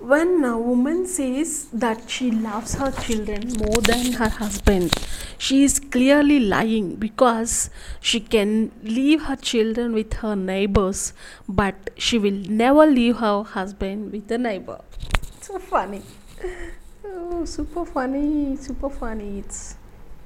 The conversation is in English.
when a woman says that she loves her children more than her husband, she is clearly lying because she can leave her children with her neighbors, but she will never leave her husband with a neighbor. So funny. Oh, super funny, super funny. It's